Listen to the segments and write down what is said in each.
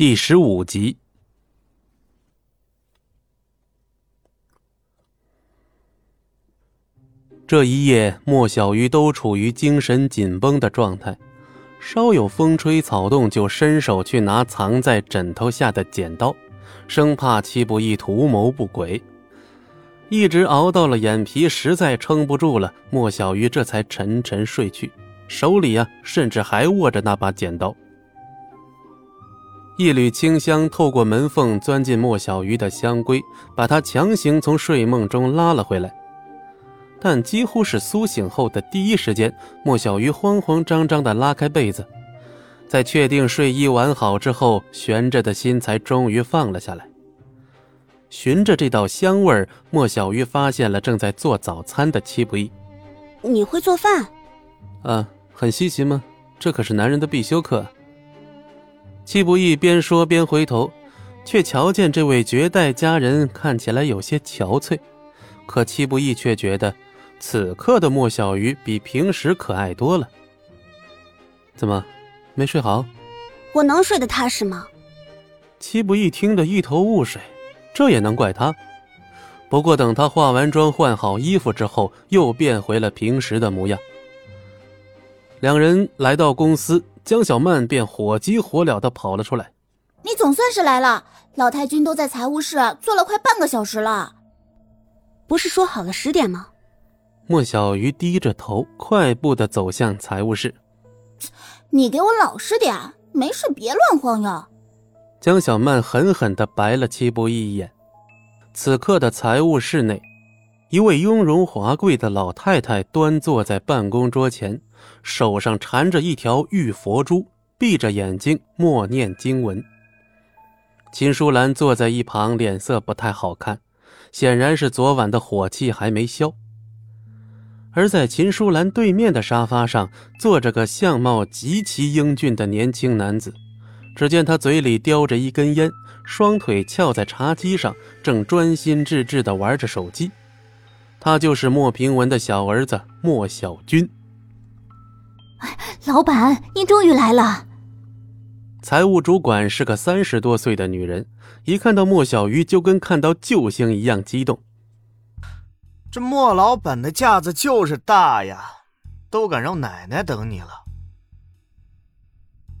第十五集。这一夜，莫小鱼都处于精神紧绷的状态，稍有风吹草动就伸手去拿藏在枕头下的剪刀，生怕戚不义图谋不轨。一直熬到了眼皮实在撑不住了，莫小鱼这才沉沉睡去，手里啊，甚至还握着那把剪刀。一缕清香透过门缝钻进莫小鱼的香闺，把她强行从睡梦中拉了回来。但几乎是苏醒后的第一时间，莫小鱼慌慌张张地拉开被子，在确定睡衣完好之后，悬着的心才终于放了下来。循着这道香味儿，莫小鱼发现了正在做早餐的戚不义。你会做饭？啊，很稀奇吗？这可是男人的必修课。戚不义边说边回头，却瞧见这位绝代佳人看起来有些憔悴，可戚不义却觉得，此刻的莫小鱼比平时可爱多了。怎么，没睡好？我能睡得踏实吗？戚不义听得一头雾水，这也能怪他？不过等他化完妆、换好衣服之后，又变回了平时的模样。两人来到公司。江小曼便火急火燎的跑了出来。你总算是来了，老太君都在财务室坐了快半个小时了。不是说好了十点吗？莫小鱼低着头，快步的走向财务室。你给我老实点，没事别乱晃悠。江小曼狠狠的白了戚不义一眼。此刻的财务室内，一位雍容华贵的老太太端坐在办公桌前。手上缠着一条玉佛珠，闭着眼睛默念经文。秦淑兰坐在一旁，脸色不太好看，显然是昨晚的火气还没消。而在秦淑兰对面的沙发上，坐着个相貌极其英俊的年轻男子。只见他嘴里叼着一根烟，双腿翘在茶几上，正专心致志地玩着手机。他就是莫平文的小儿子莫小军。老板，您终于来了。财务主管是个三十多岁的女人，一看到莫小鱼就跟看到救星一样激动。这莫老板的架子就是大呀，都敢让奶奶等你了。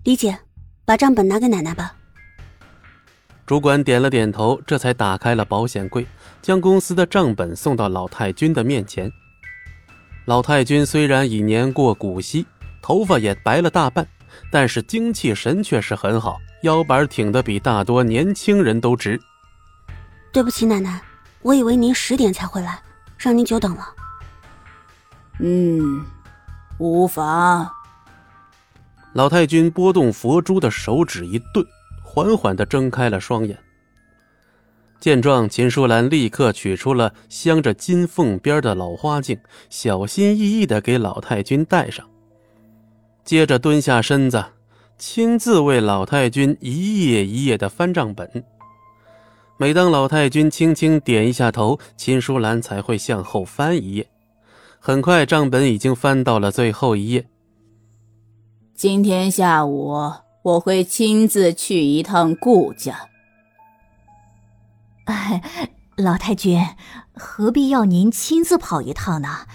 李姐，把账本拿给奶奶吧。主管点了点头，这才打开了保险柜，将公司的账本送到老太君的面前。老太君虽然已年过古稀，头发也白了大半，但是精气神却是很好，腰板挺得比大多年轻人都直。对不起，奶奶，我以为您十点才回来，让您久等了。嗯，无妨。老太君拨动佛珠的手指一顿，缓缓的睁开了双眼。见状，秦淑兰立刻取出了镶着金凤边的老花镜，小心翼翼的给老太君戴上。接着蹲下身子，亲自为老太君一页一页的翻账本。每当老太君轻轻点一下头，秦淑兰才会向后翻一页。很快，账本已经翻到了最后一页。今天下午，我会亲自去一趟顾家。老太君，何必要您亲自跑一趟呢？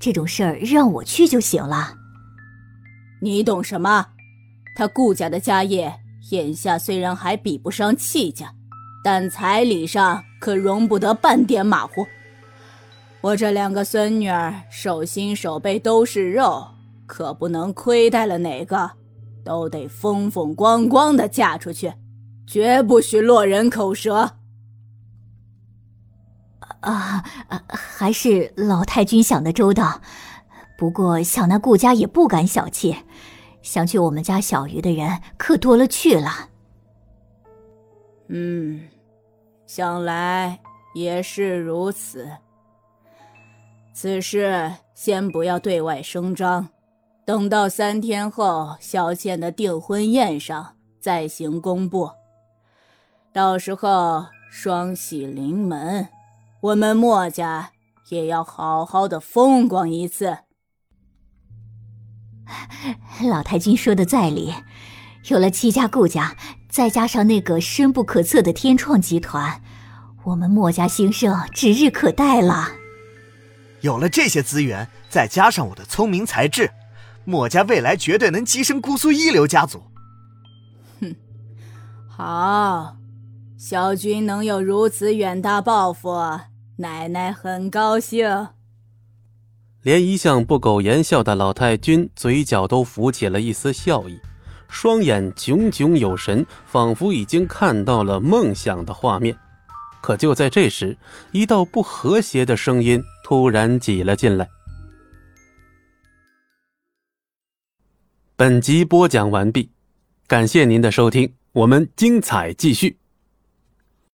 这种事儿让我去就行了。你懂什么？他顾家的家业眼下虽然还比不上戚家，但彩礼上可容不得半点马虎。我这两个孙女儿手心手背都是肉，可不能亏待了哪个，都得风风光光的嫁出去，绝不许落人口舌。啊，还是老太君想的周到。不过想那顾家也不敢小气，想娶我们家小鱼的人可多了去了。嗯，想来也是如此。此事先不要对外声张，等到三天后小倩的订婚宴上再行公布。到时候双喜临门。我们墨家也要好好的风光一次。老太君说的在理，有了戚家、顾家，再加上那个深不可测的天创集团，我们墨家兴盛指日可待了。有了这些资源，再加上我的聪明才智，墨家未来绝对能跻身姑苏一流家族。哼，好，小军能有如此远大抱负，奶奶很高兴。连一向不苟言笑的老太君嘴角都浮起了一丝笑意，双眼炯炯有神，仿佛已经看到了梦想的画面。可就在这时，一道不和谐的声音突然挤了进来。本集播讲完毕，感谢您的收听，我们精彩继续。